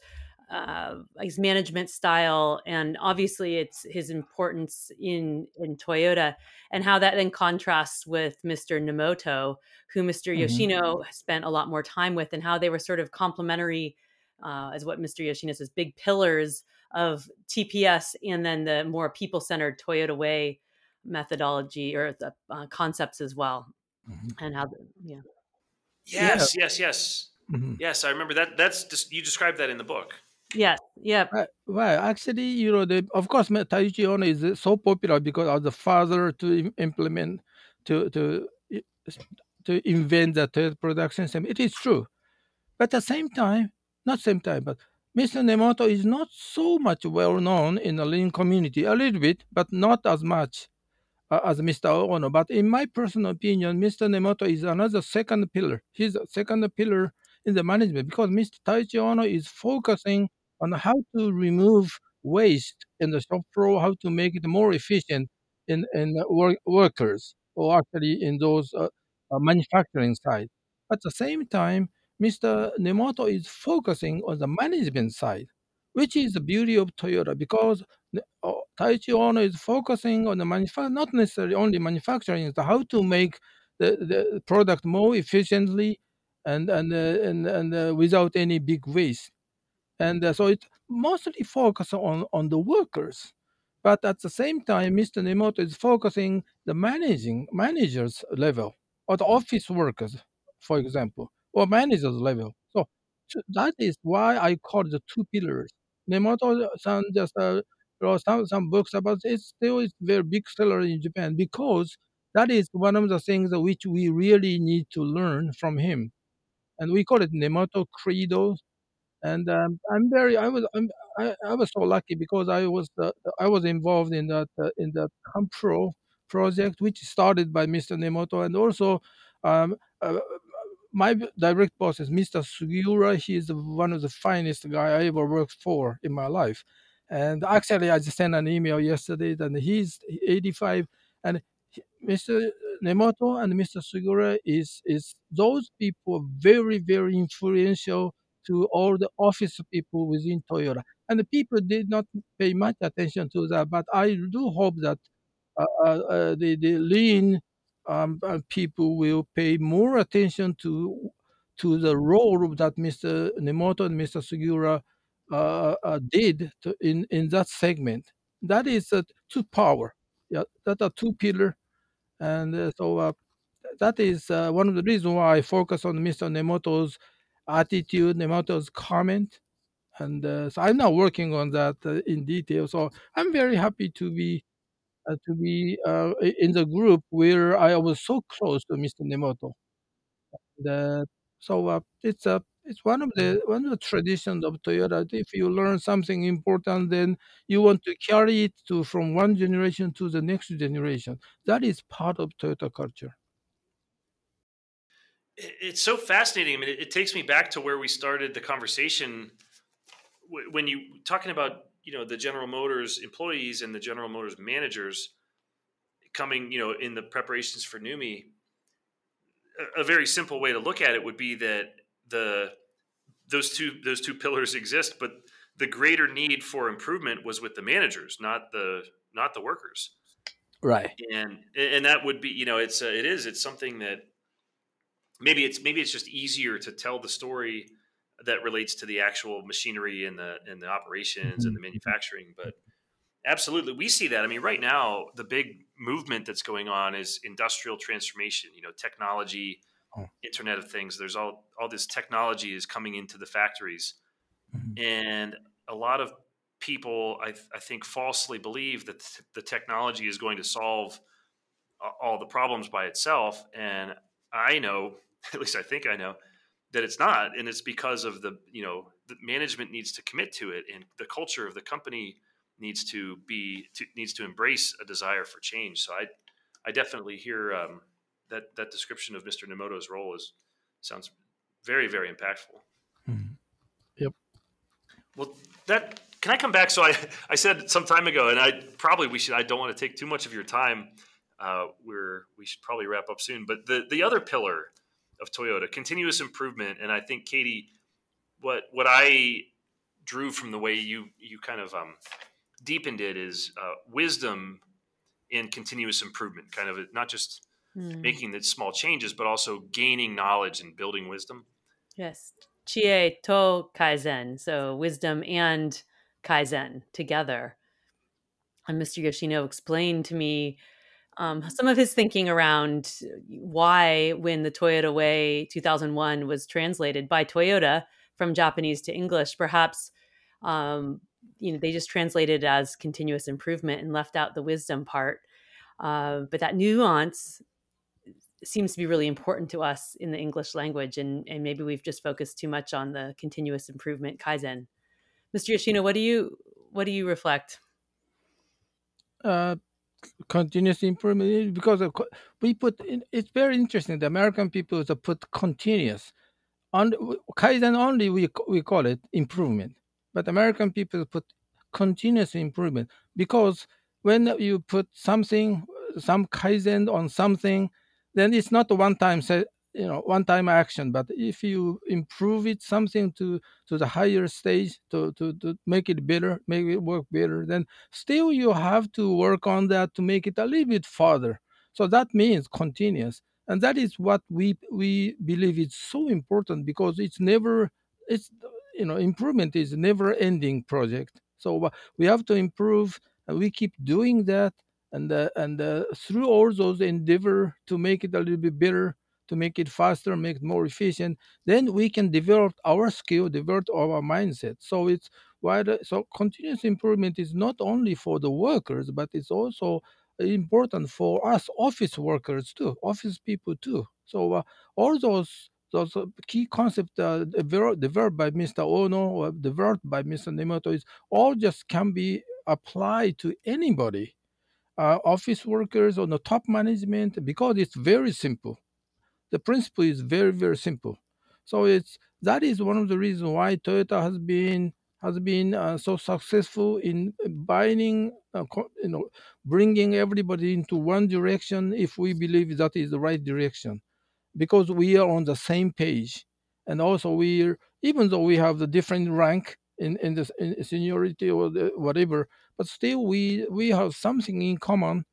uh, his management style, and obviously it's his importance in in Toyota, and how that then contrasts with Mr. Nemoto, who mister mm-hmm. Yoshino spent a lot more time with, and how they were sort of complementary, uh, as what Mr. Yoshino says, big pillars of TPS, and then the more people centered Toyota way methodology or the uh, concepts as well mm-hmm. and how the, yeah yes yeah. yes yes mm-hmm. yes i remember that that's just you described that in the book yeah yeah right, right. actually you know the of course taiichi ohno is so popular because of the father to implement to to to invent the third production system it is true but at the same time not same time but Mr. Nemoto is not so much well known in the lean community, a little bit, but not as much uh, as Mr. Ohno. But in my personal opinion, Mr. Nemoto is another second pillar. He's a second pillar in the management because Mr. Taiichi Ohno is focusing on how to remove waste in the shop floor, how to make it more efficient in, in work, workers or actually in those uh, uh, manufacturing side. At the same time, Mr. Nemoto is focusing on the management side, which is the beauty of Toyota because Taiichi Ohno is focusing on the manufacturing, not necessarily only manufacturing, is how to make the, the product more efficiently and and uh, and, and uh, without any big waste. And uh, so it mostly focuses on on the workers, but at the same time, Mr. Nemoto is focusing the managing managers level or the office workers for example, or manager's level. So, so that is why I call the two pillars. Nemoto-san just wrote some, some books about it. Still, it's very big seller in Japan because that is one of the things which we really need to learn from him. And we call it Nemoto Credo. And um, I'm very, I was, I'm, I, I was so lucky because I was, uh, I was involved in that, uh, in that Compro project, which started by Mr. Nemoto, and also um, uh, my direct boss is Mr. Sugiura. He is one of the finest guy I ever worked for in my life. And actually, I just sent an email yesterday, and he's 85, and Mr. Nemoto and Mr. Sugiura is is those people very very influential to all the office people within Toyota. And the people did not pay much attention to that, but I do hope that uh, uh, uh the the lean um, uh, people will pay more attention to to the role that Mr. Nemoto and Mr. Sugiura did to, in in that segment. That is uh, two power. Yeah, that are two pillar and uh, so uh, that is uh, one of the reasons why I focus on Mr. Nemoto's attitude, Nemoto's comment. And uh, so I'm now working on that uh, in detail. So I'm very happy to be uh, to be in the group where I was so close to Mr. Nemoto. And, so it's a it's one of the mm-hmm. one of the traditions of Toyota. If you learn something important, then you want to carry it to from one generation to the next generation. That is part of Toyota culture. It's so fascinating. I mean, it, takes me back to where we started the conversation when you talking about you know the General Motors employees and the General Motors managers coming, you know, in the preparations for NUMMI. A, a very simple way to look at it would be that the those two those two pillars exist, but the greater need for improvement was with the managers, not the not the workers. Right. And and that would be you know it's uh, it is it's something that maybe it's maybe it's just easier to tell the story that relates to the actual machinery and the and the operations and the mm-hmm. manufacturing, but absolutely we see that i mean right now the big movement that's going on is industrial transformation you know technology oh. Internet of Things. There's all all this technology is coming into the factories, mm-hmm. and a lot of people, I, I think, falsely believe that the technology is going to solve all the problems by itself. And I know, at least I think I know, that it's not, and it's because of the you know the management needs to commit to it, and the culture of the company needs to be to, needs to embrace a desire for change. So I I definitely hear um, that that description of Mr. Nemoto's role is sounds very very impactful. Mm-hmm. Yep. Well, that can I come back? So I I said some time ago, and I probably we should. I don't want to take too much of your time. Uh, we're we should probably wrap up soon. But the the other pillar of Toyota, continuous improvement, and I think Katie, what what I drew from the way you you kind of um, deepened it is uh, wisdom in continuous improvement, kind of not just mm. making the small changes, but also gaining knowledge and building wisdom. Yes. Chie to Kaizen. So wisdom and Kaizen together. And Mr. Yoshino explained to me um, some of his thinking around why, when the Toyota Way 2001 was translated by Toyota from Japanese to English, perhaps um, you know they just translated it as continuous improvement and left out the wisdom part. Uh, but that nuance seems to be really important to us in the English language, and and maybe we've just focused too much on the continuous improvement kaizen. Mr. Yoshino, what do you what do you reflect? Uh, continuous improvement because of, we put in, it's very interesting. The American people put continuous on kaizen only we we call it improvement, but American people put continuous improvement because when you put something some kaizen on something then it's not a one time you know one time action but if you improve it something to to the higher stage to, to to make it better make it work better then still you have to work on that to make it a little bit farther. So that means continuous. And that is what we we believe is so important because it's never it's you know improvement is never ending project. So uh, we have to improve and we keep doing that and uh, and uh, through all those endeavor to make it a little bit better to make it faster, make it more efficient, then we can develop our skill, develop our mindset. So it's why the, so continuous improvement is not only for the workers, but it's also important for us office workers too, office people too. So uh, all those those uh, key concepts uh, developed, developed by Mr. Ohno or developed by Mr. Nemoto is all just can be applied to anybody, uh, office workers or the top management, because it's very simple. The principle is very very simple. So it's that is one of the reasons why Toyota has been has been uh, so successful in binding, uh, you know, bringing everybody into one direction if we believe that is the right direction, because we are on the same page, and also we even though we have the different rank in in the in seniority or the, whatever, but still we we have something in common.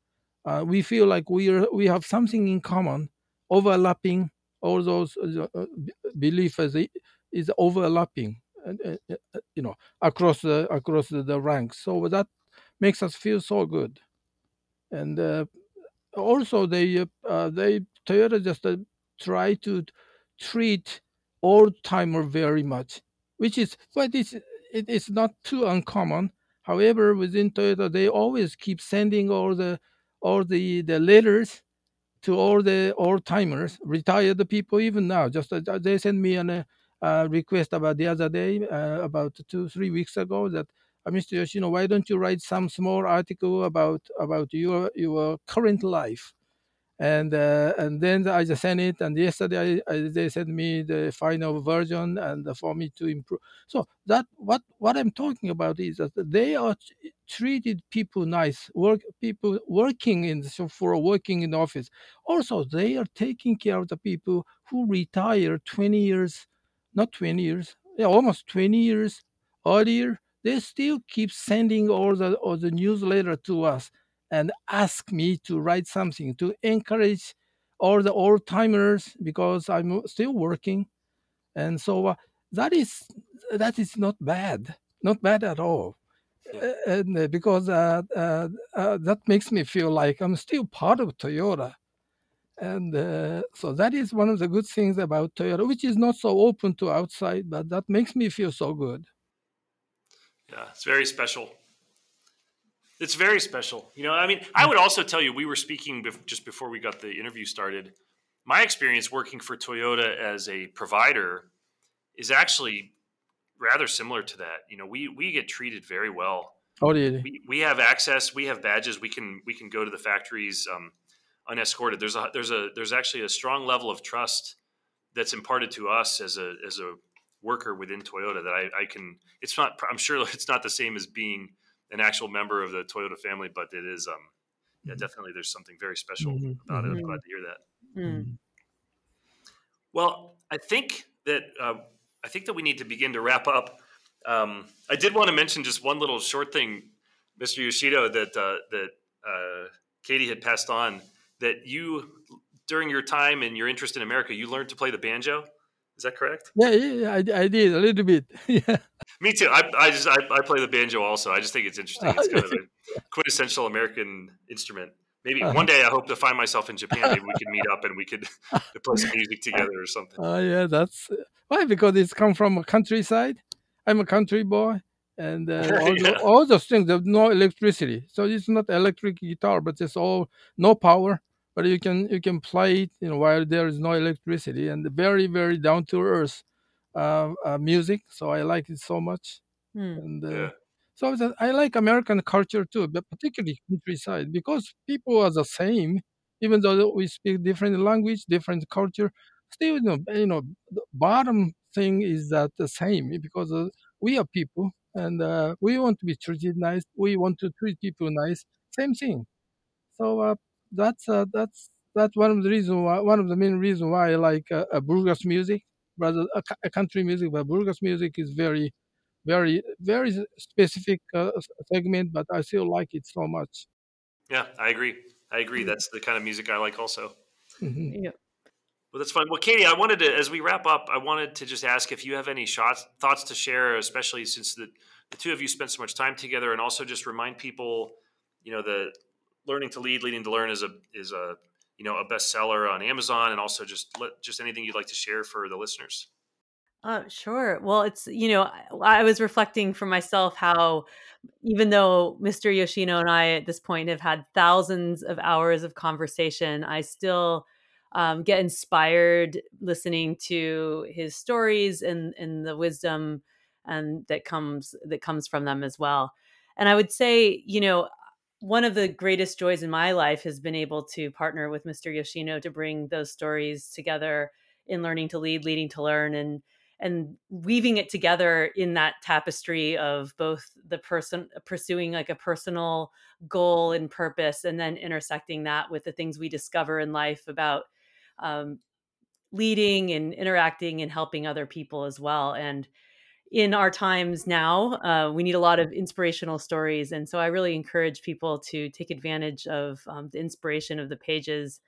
Uh, we feel like we are we have something in common, overlapping all those uh, uh beliefs is, overlapping you know across the across the, ranks so that makes us feel so good and uh, also they uh, they toyota just uh, try to treat old timer very much which is but it's it is not too uncommon however within toyota they always keep sending all the all the the letters to all the old timers retired people even now just uh, they sent me a uh, uh, request about the other day, uh, about two three weeks ago, that uh, Mr. Yoshino, why don't you write some small article about about your your current life? And uh, and then I just sent it. And yesterday I, I, they sent me the final version, and for me to improve. So that what what I'm talking about is that they are treated people nice, work people working in so for working in the office. Also, they are taking care of the people who retire 20 years not 20 years, yeah, almost 20 years earlier, they still keep sending all the, all the newsletter to us and ask me to write something to encourage all the old timers because I'm still working. And so uh, that is that is not bad, not bad at all. Yeah. And uh, because uh, uh, uh, that makes me feel like I'm still part of Toyota and uh, so that is one of the good things about Toyota, which is not so open to outside, but that makes me feel so good. Yeah, it's very special. It's very special. You know, I mean, I would also tell you, we were speaking bef- just before we got the interview started. My experience working for Toyota as a provider is actually rather similar to that. You know, we we get treated very well. Oh, yeah. We, we have access. We have badges. We can we can go to the factories. Um, unescorted. There's a there's a there's actually a strong level of trust that's imparted to us as a as a worker within Toyota that I, I can. It's not. I'm sure it's not the same as being an actual member of the Toyota family, but it is. Um, yeah, mm-hmm. definitely. There's something very special mm-hmm. about mm-hmm. it. I'm glad to hear that. Mm. Well, I think that uh, I think that we need to begin to wrap up. Um, I did want to mention just one little short thing, Mr. Yoshino, that uh, that uh, Katie had passed on that you during your time and your interest in America, you learned to play the banjo. Is that correct? Yeah, yeah, I, I did a little bit. yeah. Me too. I, I just I, I, play the banjo also. I just think it's interesting. It's kind of a quintessential American instrument. Maybe uh-huh. one day I hope to find myself in Japan. Maybe we can meet up and we could play some music together or something. Oh uh, yeah, that's why because it's come from a countryside. I'm a country boy, and uh, all, yeah. all, those things. There's no electricity, so it's not electric guitar, but it's all no power but you can you can play it you know while there is no electricity and very very down to earth uh, uh, music so i like it so much mm. and uh, yeah. so i like american culture too but particularly countryside because people are the same even though we speak different language different culture still you know, you know the bottom thing is that the same because uh, we are people and uh, we want to be treated nice we want to treat people nice same thing so uh, that's uh, that's that's one of the reasons why one of the main reasons why I like uh, a bluegrass music rather a, a country music. But bluegrass music is very, very, very specific uh, segment, but I still like it so much. Yeah, I agree. I agree. That's the kind of music I like also. Mm-hmm. Yeah. Well, that's fine. Well, Katie, I wanted to, as we wrap up, I wanted to just ask if you have any shots, thoughts to share, especially since the, the two of you spent so much time together, and also just remind people, you know, the learning to lead, leading to learn is a is a you know a bestseller on Amazon, and also just just anything you'd like to share for the listeners. Uh, sure. Well, it's you know I, I was reflecting for myself how even though Mr. Yoshino and I at this point have had thousands of hours of conversation, I still um, get inspired listening to his stories and and the wisdom and that comes that comes from them as well. And I would say, you know, one of the greatest joys in my life has been able to partner with Mr. Yoshino to bring those stories together in learning to lead, leading to learn, and and weaving it together in that tapestry of both the person pursuing like a personal goal and purpose, and then intersecting that with the things we discover in life about um, leading and interacting and helping other people as well. And in our times now, uh, we need a lot of inspirational stories. And so I really encourage people to take advantage of um, the inspiration of the pages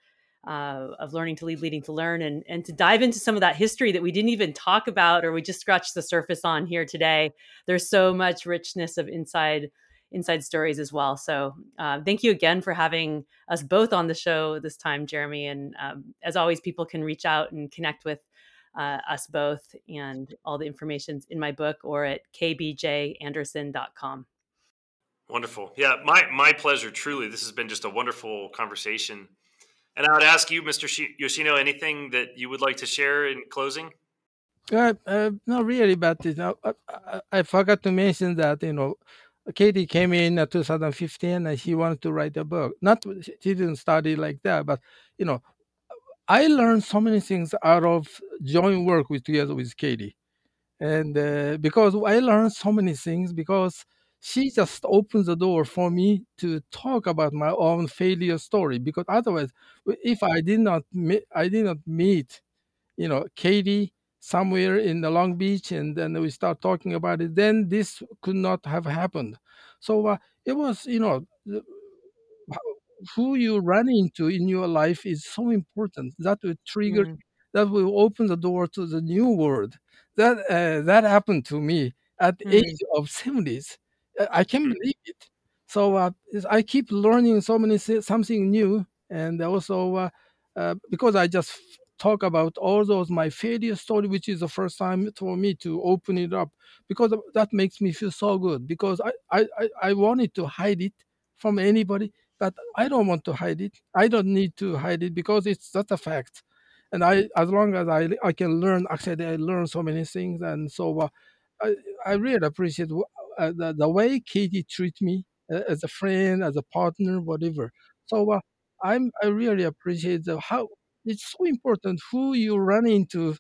uh, of Learning to Lead, Leading to Learn, and, and to dive into some of that history that we didn't even talk about or we just scratched the surface on here today. There's so much richness of inside inside stories as well. So uh, thank you again for having us both on the show this time, Jeremy. And um, as always, people can reach out and connect with uh, us both and all the information's in my book or at kbjanderson.com. Wonderful. Yeah, my, my pleasure, truly. This has been just a wonderful conversation. And I would ask you, Mr. Yoshino, anything that you would like to share in closing? Uh, uh, not really, but you know, I, I, I, forgot to mention that you know, Katie came in uh, 2015 and she wanted to write a book. Not she didn't study like that, but you know, I learned so many things out of joint work with together with Katie, and uh, because I learned so many things because she just opens the door for me to talk about my own failure story. Because otherwise, if I did not meet, I did not meet, you know, Katie somewhere in the Long Beach, and then we start talking about it, then this could not have happened. So uh, it was, you know, who you run into in your life is so important. That will trigger, mm. that will open the door to the new world. That uh, that happened to me at the mm. age of seventies. I can't mm. believe it. So uh, I keep learning so many something new, and also uh, uh, because I just talk about all those my failure story, which is the first time for me to open it up, because that makes me feel so good. Because I I I wanted to hide it from anybody, but I don't want to hide it. I don't need to hide it because it's just a fact. And I, as long as I, I can learn, actually, I learn so many things. And so uh, I, I really appreciate uh, the, the way Katie treats me uh, as a friend, as a partner, whatever. So uh, I'm, I really appreciate the, how it's so important who you run into,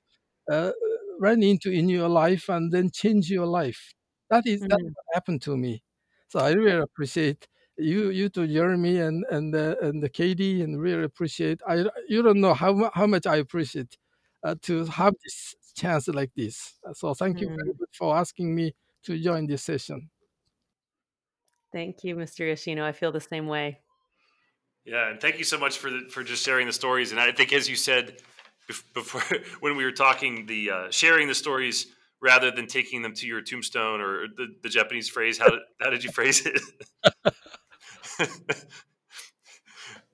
uh, run into in your life and then change your life. That is, mm-hmm. that happened to me. So I really appreciate you you to Jeremy and and uh, and the Katie and really appreciate. I you don't know how how much I appreciate uh, to have this chance like this. So thank you very mm. much for asking me to join this session. Thank you, Mr. Yoshino. I feel the same way. Yeah, and thank you so much for the, for just sharing the stories. And I think, as you said before, when we were talking, the uh, sharing the stories rather than taking them to your tombstone or the, the Japanese phrase. How, how did you phrase it?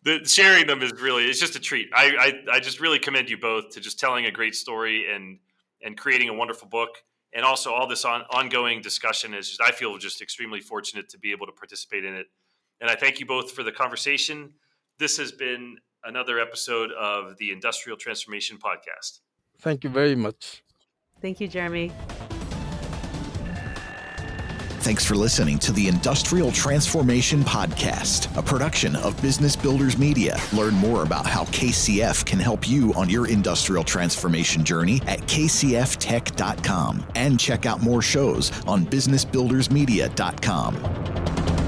the sharing them is really it's just a treat. I, I I just really commend you both to just telling a great story and and creating a wonderful book and also all this on, ongoing discussion is just, I feel just extremely fortunate to be able to participate in it. And I thank you both for the conversation. This has been another episode of the Industrial Transformation Podcast. Thank you very much. Thank you, Jeremy. Thanks for listening to the Industrial Transformation Podcast, a production of Business Builders Media. Learn more about how KCF can help you on your industrial transformation journey at kcftech.com and check out more shows on businessbuildersmedia.com.